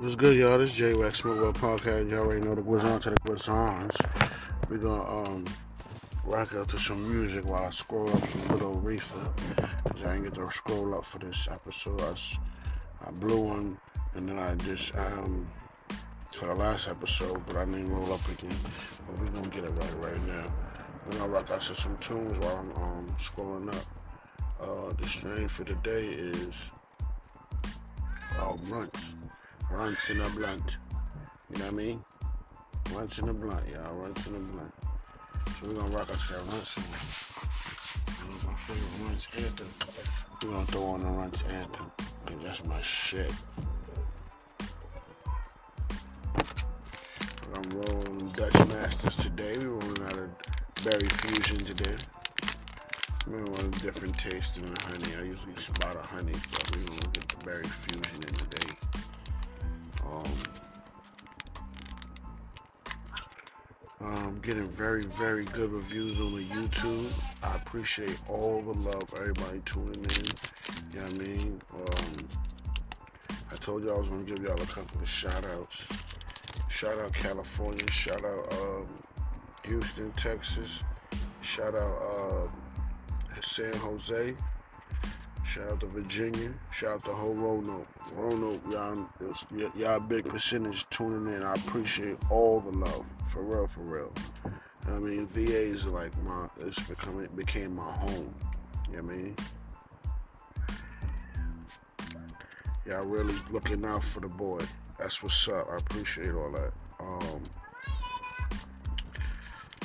What's good, y'all? This is J Wax Smoke Podcast. Y'all already know the goes on to the goes on. We're gonna um rock out to some music while I scroll up some good old reefer. Cause I didn't get to scroll up for this episode. I, I blew one and then I just um for the last episode, but I didn't roll up again. But we're gonna get it right right now. We're gonna rock out to some tunes while I'm um scrolling up. Uh, the strain for today is uh, runts. Runts in a blunt. You know what I mean? Runts in a blunt, y'all. Runts in a blunt. So we're gonna rock out to Runts anthem. We're gonna throw on the Runts anthem. Cause that's my shit. I'm rolling Dutch Masters today. We're rolling out of Berry Fusion today. We're going a different taste than the honey. I usually spot a honey, but we're gonna get the Berry Fusion in today. Um, um, getting very, very good reviews on the YouTube. I appreciate all the love, everybody tuning in. You know what I mean? Um, I told y'all I was gonna give y'all a couple of shout outs. Shout out California, shout out um, Houston, Texas, shout out uh, San Jose, shout out to Virginia, shout out to whole Roanoke. Roanoke, y'all, y'all big percentage tuning in. I appreciate all the love, for real, for real. I mean, VA is like my, it's becoming, it became my home. You know what I mean? Y'all really looking out for the boy. That's what's up. I appreciate all that. Um,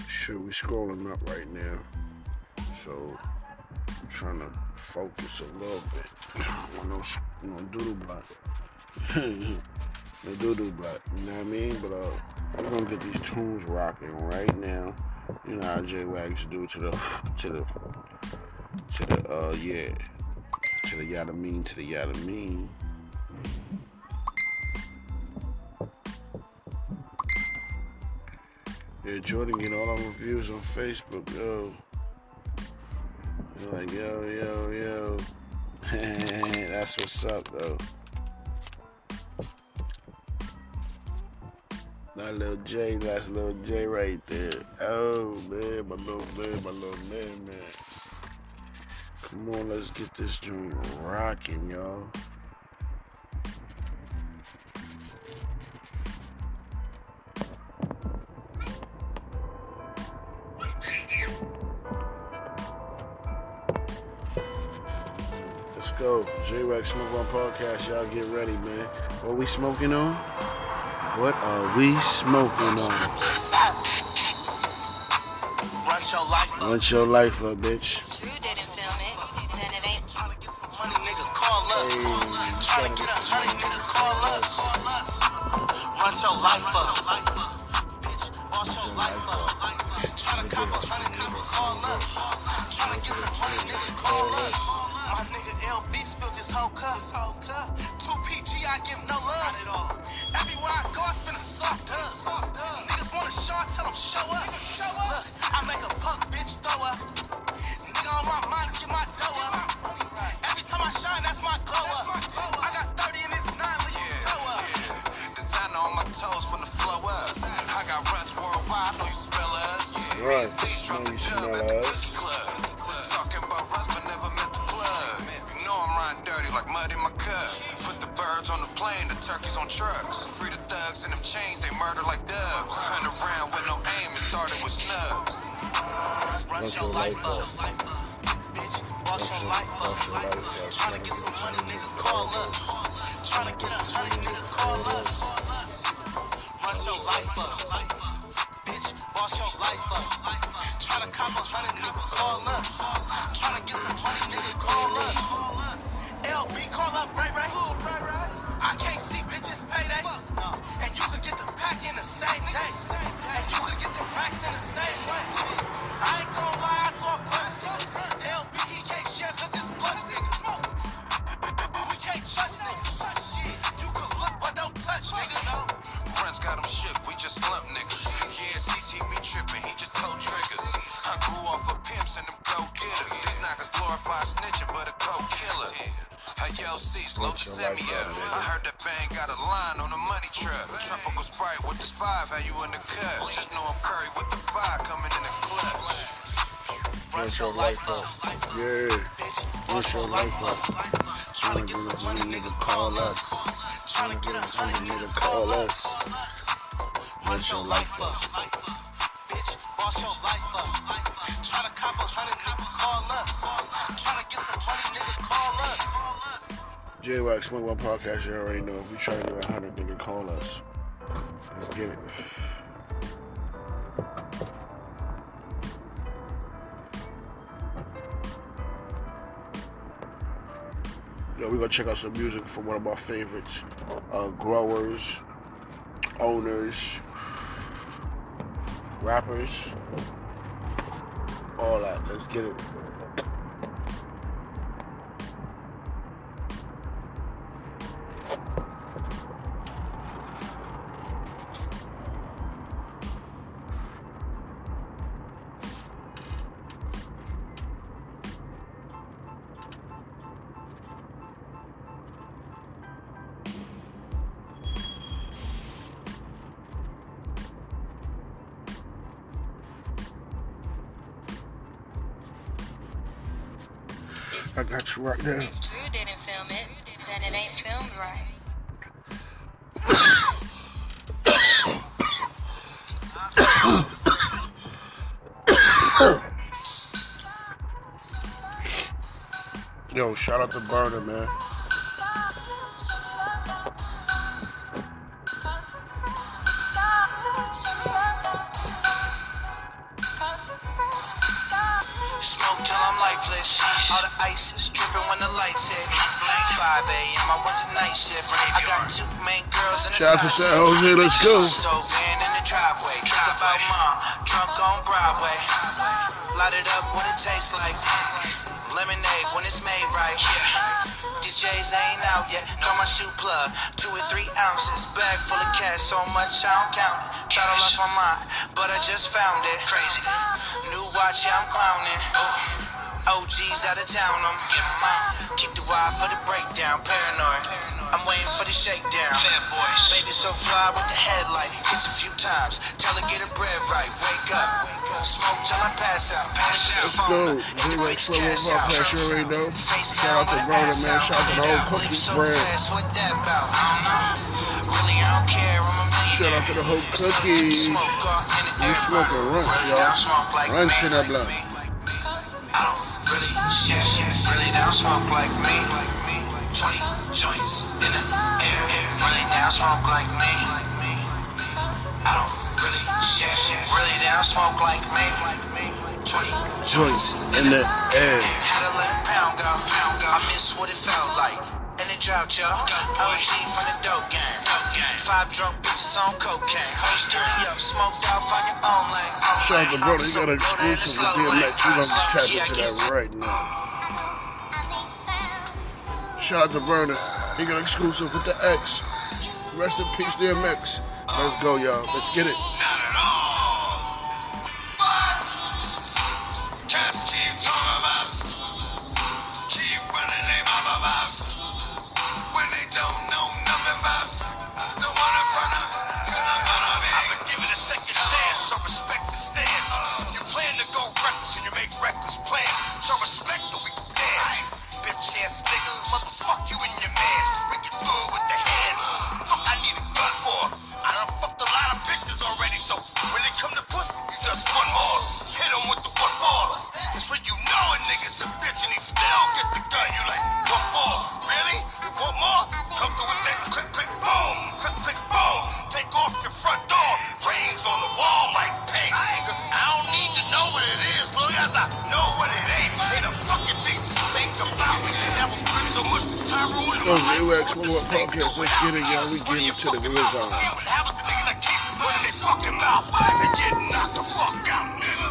shoot, we scrolling up right now, so I'm trying to focus a little bit. I want no, no doodle block. no doodle block. You know what I mean? But uh, we're gonna get these tunes rocking right now. You know how J Wax do to the to the to the uh yeah to the yada mean to the yada mean. Yeah, Jordan getting all our reviews on Facebook, yo. Like, yo, yo, yo. That's what's up, though. That little J, that's little J right there. Oh, man, my little man, my little man, man. Come on, let's get this joint rocking, y'all. J-Wax Smoke One Podcast. Y'all get ready, man. What we smoking on? What are we smoking on? Rush your life up. Lunch your life up, bitch. True didn't film it, then it ain't. Tryna get some money, nigga, call us. Hey, Tryna get a hundred, nigga, call us. Run your life up. Bitch, boss your life up. Rush your life up. Bitch, boss your life up. Your life up. Tryna get some money, nigga, call us. Tryna get send me life up. up, I heard that bang got a line on the money trap. Tropical Sprite with this five, how you in the cut? Just know I'm Curry with the five coming in the clutch. What's your life up. Yeah. What's your life up? Tryna get some money, nigga, call us. Tryna get a hundred, nigga, call us. Run your life up. Us. J-Wax Smoke One Podcast, you already know. If you try to get a hundred, nigga, call us. Let's get it. Yo, we gonna check out some music from one of my favorites. Uh, growers, owners, rappers, all that. Let's get it. You. If Drew didn't film it, then it ain't filmed right. Yo, shout out to Berner, man. a.m. I went the night shift. I got two main girls in the Shout out to side San. Jose, let's go. So van in the driveway. Talk about mom, drunk on Broadway. Light it up what it tastes like. Lemonade when it's made right. These J's ain't out yet. Got my shoe plug, two or three ounces. Bag full of cash, so much I don't count it. Thought I lost my mind, but I just found it. Crazy. New watch, yeah, I'm clowning. OGs out of town, I'm keep the wire for the breakdown. Paranoid. I'm waiting for the shakedown. Baby so fly with the headlight. Hits a few times. Tell her get her bread right. Wake up. Smoke till I pass out. Let's go. J-Wax Smoke One Podcast, you already know. Shout out to Berner, man. Shout out to the whole cookies brand. Shout out to the whole cookies. We smoking runts, y'all. Runts in that blunt. I don't really shit, really don't smoke like me. 20 joints in the air, really don't smoke like me. I don't really shit, really don't smoke like me. 20 Joints in the air. Had a pound go. I miss what it felt like. In the drought, y'all. OG from the dope game. Five drunk bitches on cocaine. Whole studio smoked out, fucking own lane. Shout out to Brother, you got an exclusive with DMX. We gonna tap into that right now. Shout out to Berner. He got exclusive with the X. Rest in peace, DMX. Let's go, y'all. Let's get it. One Podcast. Let's get it, y'all. We get into the good zone. See what happens to niggas that keep running their fucking mouth and getting knocked the fuck out, nigga.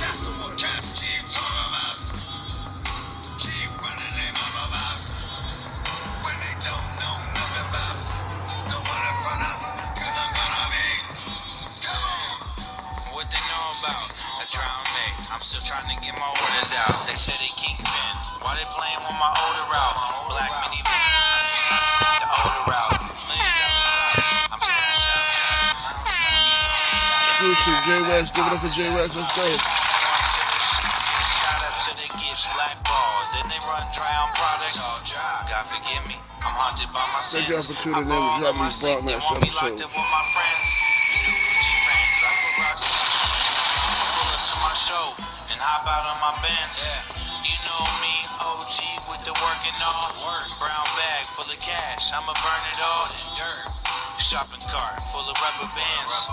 That's the one cats keep talking about. Keep running their mouth about when they don't know nothing about the one in front of, cause I'm gonna be. Come on. What they know about a drowned me. I'm still trying to get my orders out. They said they kingpin. Why they playing with my older YouTube. J Rex, give it up for J Rex. Let's go. Shout out to the gifts, black balls. Then they run dry on products. All dry. God forgive me, I'm haunted by my sins. Thank y'all for tuning in to I ball Drop on my These sleep, Broadcast they want episodes. with my friends. You new Gucci I put rocks. Pull to my show and hop out on my. You know me, OG with the working all. Work. Brown bag full of cash, I'ma burn it all. Shopping cart full of rubber bands.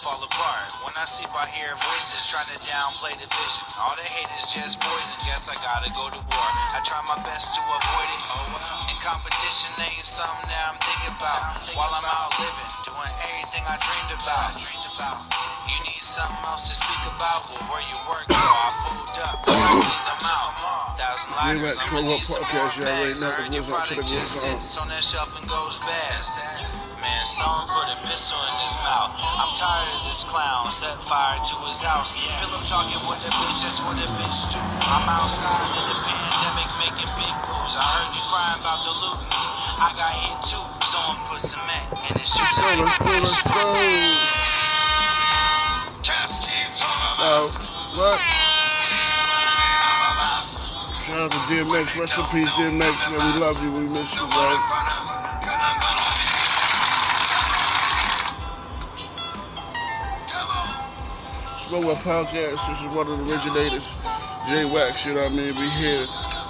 Fall apart. When I sleep, I hear voices trying to downplay the vision. All they hate is just poison. Guess I gotta go to war. I try my best to avoid it. And competition ain't something that I'm thinking about. While I'm out living, doing everything I dreamed about. You need something else to speak about? Well, where you work, yo, I pulled up. I cleaned them out. Thousand lighters, I'ma Troll need some more bags. Heard the your wizard to the product just sits on that shelf and goes bad. Man, someone put a missile in his mouth. I'm tired of this clown. Set fire to his house. Him talking with a bitch, that's what a bitch do. I'm outside in the pandemic making big moves. I heard you crying about the loot. I got hit too. Someone put cement in his shoes. Go, let's go, let's go. Cats keep talking about, what? Shout out to DMX. Rest in peace, DMX. Man, we love you. We miss you, bro. Smoke Up Podcast. This is one of the originators, J Wax. You know what I mean? We here.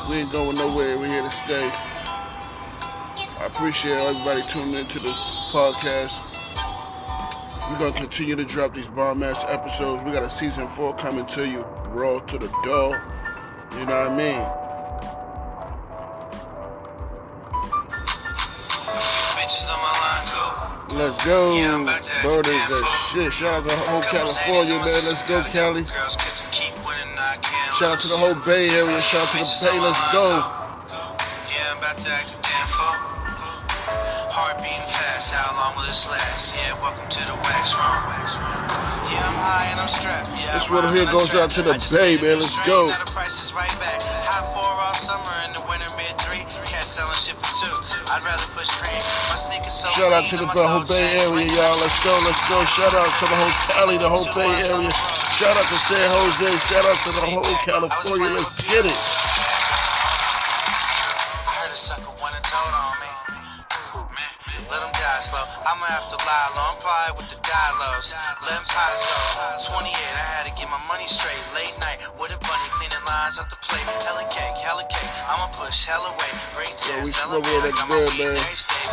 We ain't going nowhere. We here to stay. Appreciate everybody tuning into the podcast. We're gonna continue to drop these bomb ass episodes. We got a season four coming to you, raw to the door. You know what I mean? Bitches on my line, cool. Let's go. Yeah, Bird is the shit. Shout out to the whole California, man. Let's go, Cali. Girls kiss and keep winning, I can't Shout out to the whole Bay Area. Shout out to the Bay. Let's go. This last? Yeah, welcome to the wax room. Yeah, I'm high and I'm strapped. Yeah, This one here goes out to the Bay, man. Let's go. Now the price is right back. High four all summer in the winter mid three. Cat selling shit for two. I'd rather push cream. My sneakers so Shout out to the whole Bay Area, y'all. Let's go, let's go. Shout out to the whole Cali, the whole Bay Area. Shout out to San Jose. Shout out to the whole California. Let's get it. Him pies go. 28, I had to get my money straight. Late night with a bunny cleaning lines off the plate. Hella cake, hella cake. I'ma push hella weight. Bring Yo, we 10, sell smoking that I'm a good, weed man. next day.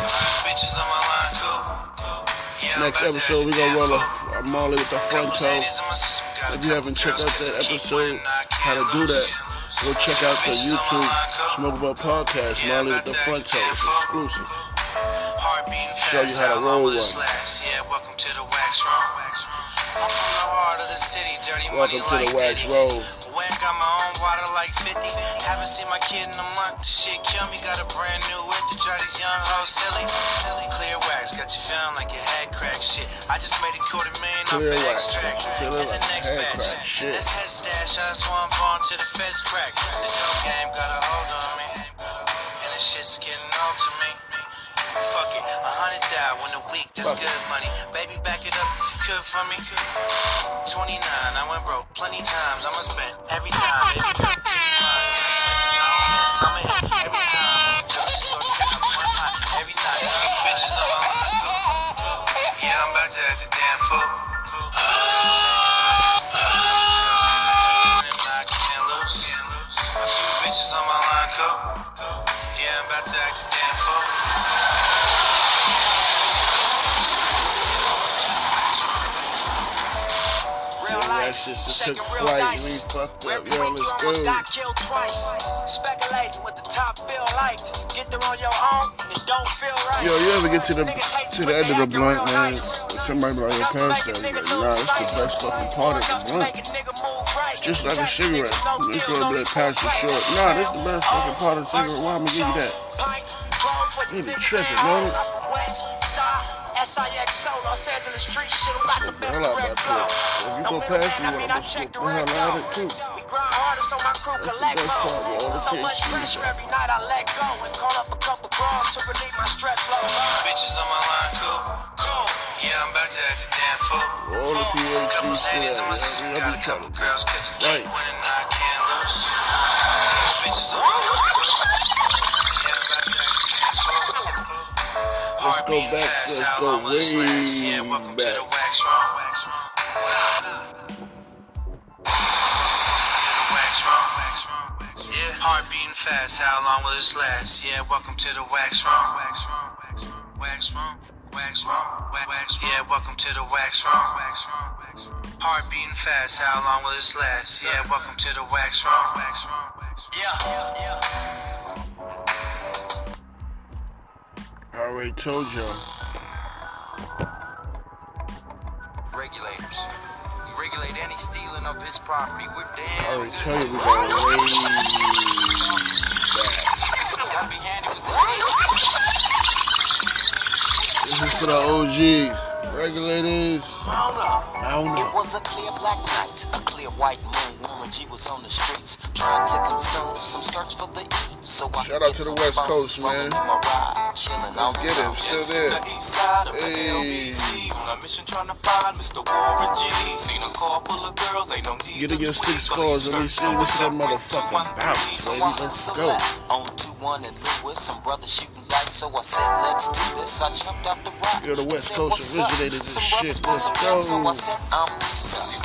Bitches on my line, cool. Yeah, Next episode, we act gonna roll a, a Molly with the front toe. ladies in my system, got a If you haven't checked out that episode, how to do that, go check out the my YouTube. Smoke Up Podcast, Molly with the front toe. It's exclusive. Show you how to roll one. Yeah, welcome to the wax room. I'm from the heart of the city, dirty Welcome money to the like Wax Diddy. Road. Went got my own water like 50. Haven't seen my kid in a month. Shit kill me. Got a brand new whip to drive these young hoes silly. Clear wax, got you feeling like your head crack. Shit, I just made a quarter million Clear off an wax, extract. feeling And the next head batch. crack. Let's head stash. I swung on to the feds crack. The dope game got a hold on me. And the shit's getting old to me. Fuck it, a hundred thou in a week, that's Fuck good money. Baby, back it up if you could for me. 29, I went broke plenty times. I'ma spend every time. Baby, girl, keep mine. I don't miss, I'm in every shaking real flight. We dice. fucked up. Every Yo, week you almost got killed twice. Speculating what the top feel like. Get there on your own, it don't feel right. Yo, you ever get to the to the end of the blunt, man? Somebody be like, your parents like, nigga nah, it's the best fucking part of the blunt. make a nigga move right. It's just like a cigarette. It's gonna be only pass the short. Nah, this the best fucking part of the cigarette. Why am I'ma give you that? You the be niggas tripping, man. Hoes, West side, SIXO, Los Angeles street shit, who got the best Hell out direct that flow? bitch. If you Don't go middleman, past me, I mean, I'm check the direct hell out of though. it too. We grind harder so my crew collect best more. So much pressure every night I let go and call up a couple bras to relieve my stress load. Bitches on my line, cool. Cool. Yeah, I'm back to act the damn fool. All the Couple THC Xannies in my system, shit. got a couple girls kissing Right. cake when I can't lose. Bitches on my Heart go back, let's go long will this last? way Yeah, welcome to back. the wax room. Wax room. Wax room. Yeah. Heart beating fast, how long will this last? Yeah, welcome to the wax room. Wax room. Wax room. Wax room. Wax wax. Yeah, welcome to the wax room. Wax room. Wax room. Heart beating fast, how long will this last? Yeah, welcome to the wax room. Wax room. Yeah. Yeah. I already told y'all. regulators. We regulate any stealing of his property. We're I damn already good. tell you we got way back. Gotta be handy with sneakers. This is for the OGs. Regulators. Mount up. Mount It was a clear black night, a clear white moon. Warren G was on the streets trying to consume some skirts for the eve. So Shout out to the West Coast, man. in my ride, chilling out Get it. Still there. The east side of the Hey. LBC. On a mission trying to find Mr. Warren G. Seen a car full of girls, ain't no need Get in your six cars. me searched see what's that motherfucking one bounce, baby. Let's go. left on 2-1 and Lewis. Some brothers shooting dice, so I said, let's do this. I jumped out the rock. Yo, the West Coast originated this shit. Let's some guns, so go.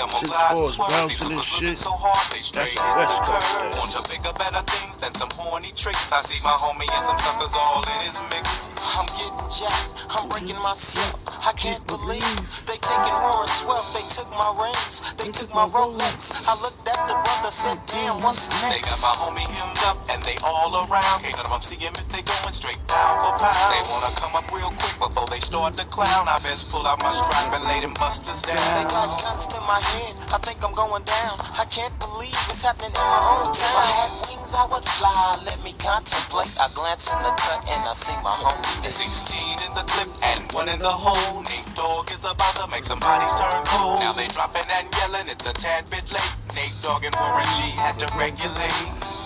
I'm stuck. These girls peeping me, I'm Six obliged to fours swerve. These hookers looking so hard, they straight hit the curve. Want to bigger, better things than some horny tricks. I see my homie and some suckers all in his mix. I'm getting jacked. I'm breaking myself. I can't believe they taking Warren's wealth. They took my rings. They took my Rolex. I looked at the brother, said, damn, what's next? They got my homie hemmed up and they all around. Can't none of them see him if they going straight down for pound. They wanna come up real quick before they start to clown. I best pull out my strap and lay them busters They got guns to my head. I think I'm going down. I can't believe it's happening in my own town. If I had wings, I would fly. Let me contemplate. I glance in the cut and I see my homie. There's 16 in the clip and one in the hole. Nate Dogg is about to make some bodies turn cold. Now they dropping and yelling, it's a tad bit late. Nate Dogg and Warren G had to regulate.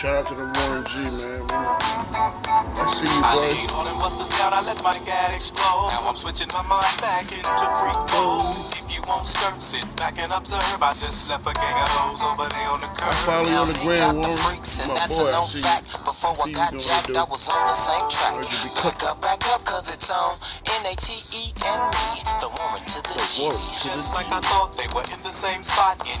Shout out to the Warren G, man. I see you, I boy. laid all them busters down, I let my gat explode. Now I'm switching my mind back into freak mode. If you won't skirt, sit back and observe. I just left a gang of hoes over there on the curb. I follow you on the Now, gram, got the Warren. freaks, and My that's boy, a I known fact. Before I got jacked. I was on the same track. Heard you be Back cooking. up, back up, cause it's on N-A-T-E and me. The Warren to the G. Warren to the Just like I thought they were in the same spot, in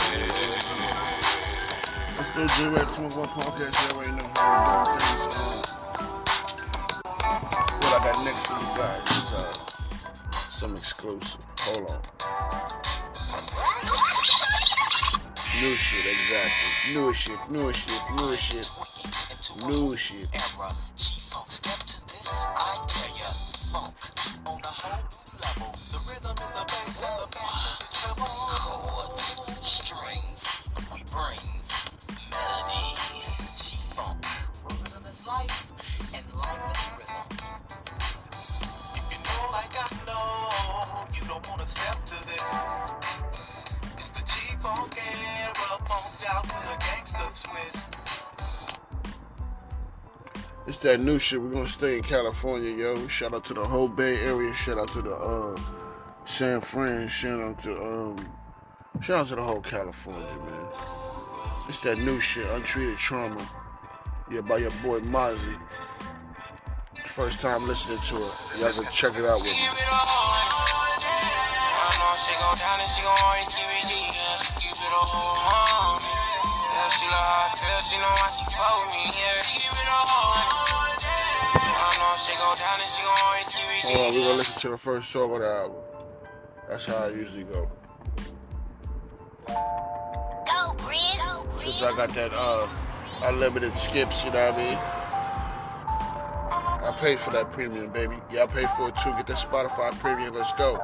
Let's go, J of our podcast. You already know how we doing things. What I got next for you guys is uh, some exclusive. Hold on. New shit, exactly. New shit, new shit, new shit, new shit. to on a level. The rhythm is the bass the strings, we brings life, and life is rhythm. If you know like I know, you don't wanna step to this. It's the G-Funk era, funked out with a gangster twist. It's that new shit. We're gonna stay in California, yo. Shout out to the whole Bay Area. Shout out to the uh San Fran. Shout out to um shout out to the whole California, man. It's that new shit, untreated trauma. Yeah, by your boy Mozzy. First time listening to it. Y'all can check it out with me. Give it all. go down and she gon' always keep it G. Keep it a whole hundred. Yeah, she love how I feel, she know why she fuck with me. Yeah, keep it hundred. She go down and she gon' always keep it G. Hold on, we gonna listen to the first song of the album. That's how I usually go. Go, Breeze. Cause I got that uh unlimited skips, you know what I mean? I paid for that premium, baby. Y'all pay for it too. Get that Spotify premium. Let's go.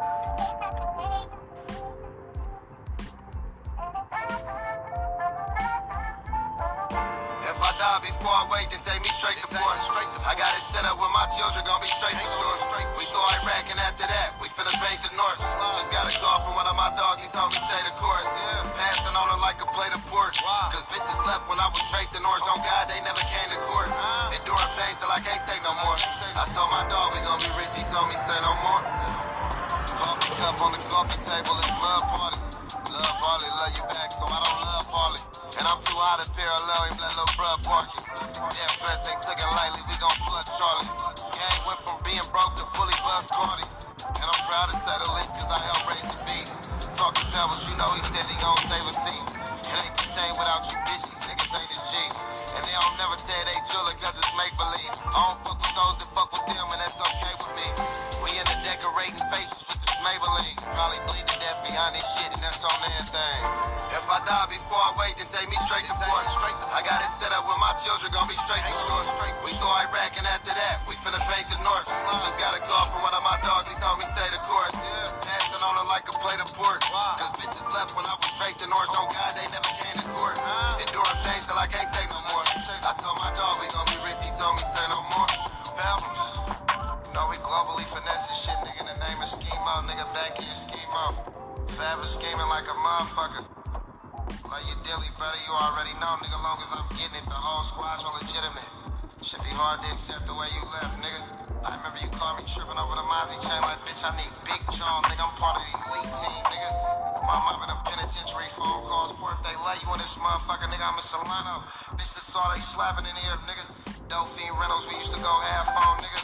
Nigga. Delphine Reynolds, we used to go half on, nigga.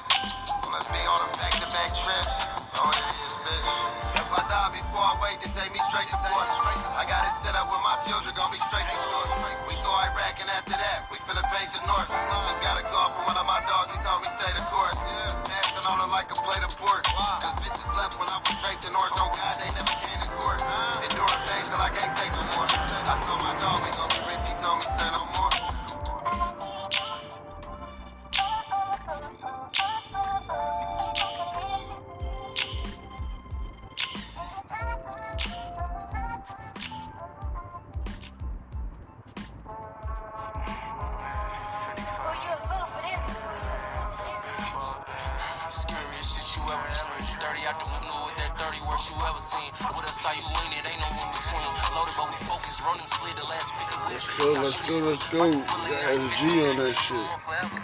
Let's be on them back-to-back trips. Oh, it is, bitch. If I die before I wait, then take me straight to Florida. I got it set up with my children, gonna be straight sure. Straight we saw Iraq, and after that, we finna paint the north. Just got a call from one of my dogs, he told me stay the course. Passing on like a plate of pork. Dreamed. 30 out the window with that 30 worst you ever seen. With us, how you lean, it ain't no in between. Loaded, but we focus. Running slid the last 50 Let's go, let's go, let's go. We got SG on that shit. Forever.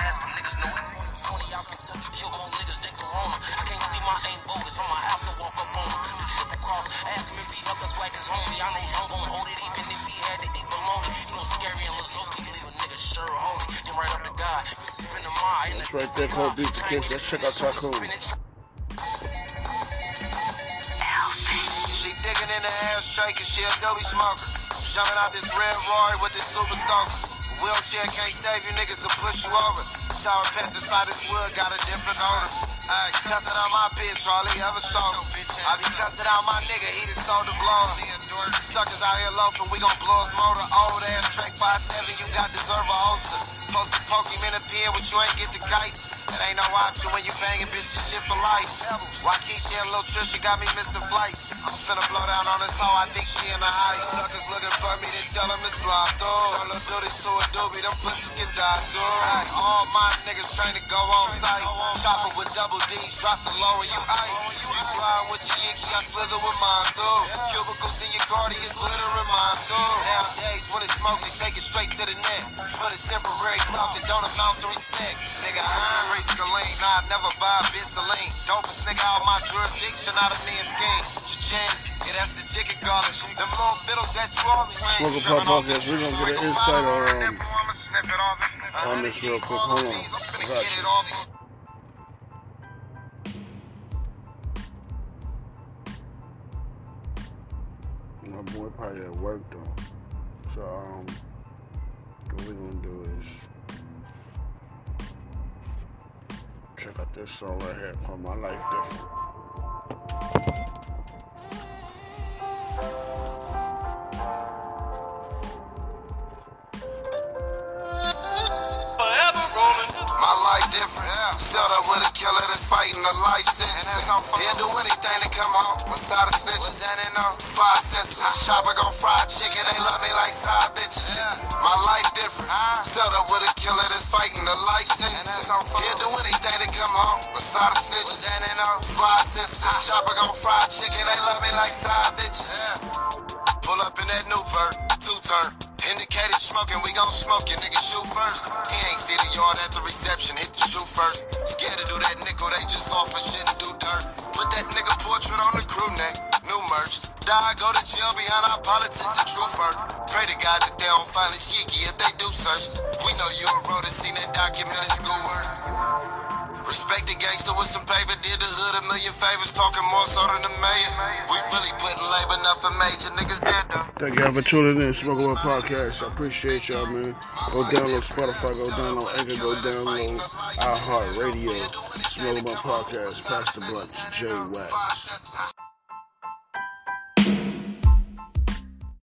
Ask them niggas know it. 20 out from you kill more niggas than Corona. I can't see my aim bogus. I'ma walk up on him. The triple. Ask him if he help us whack his homie. I know I'm gon' hold it even if he had to eat bologna. You know, scary and Lazowski leave a nigga sure holy. Then right to God. You spin the mind. That's right there, called Beat the Kiss. Let's check out Tycoon. With this super stalker. Wheelchair can't save you niggas will push you over. Sour pesticide wood got a different odor. Ay, cussing out my bitch, hardly ever saw. I be cussing out my nigga, he done sold the blows. Suckers out here loafing, we gon' blow his motor. Old ass track 5-7, you got deserve a holster. Supposed to poke him in the pier, but you ain't get the kite. Ain't no option when you banging bitches shit for life. Why keep Waikiki and Lil Trisha got me missing flights. I'm finna blow down on this hoe, I think she in the heights. Suckers looking for me, then tell them to slide through. Tell her do this to a doobie, them pussies can die. All my niggas train to go on site. Chopper with double D's, drop the low and you ice. You flying with your Yankee, I slither with mine too. Cubicles in your Cardi is glittering mine too. Nowadays, when it's smoke, they take it straight to the neck. But it's temporary talk that don't amount to respect. Nigga, I ain't nah, I never buy a bitch Celine. Dopest nigga out my jurisdiction, out of me and scheme. Cha-ching, yeah, that's the chicken collar. Them little fiddles that you on me, man. Smoking Pop Podcast, we're gonna get an insight on, um, I'ma snip it off. on this real quick. Hold on. I'm finna Got get you. it off. everybody at work though. So um, what we gonna do is this song right here called "My Life Different." Forever rolling. My life different. Set up with a killer that's fighting a life sentence. He'll do anything to come home. Masada snitches and it know. Five cents. Shopper gon' fried chicken. They love me like side bitches. My life different. Set up with a killer that's fighting a life sentence. He'll do anything come home. Masada snitches and it know. Five cents. For tuning in, Smoke One Podcast. I appreciate y'all, man. Go download Spotify, go download Anchor, go download iHeartRadio, Smoke One Podcast, Pastor Blunt, J Wax.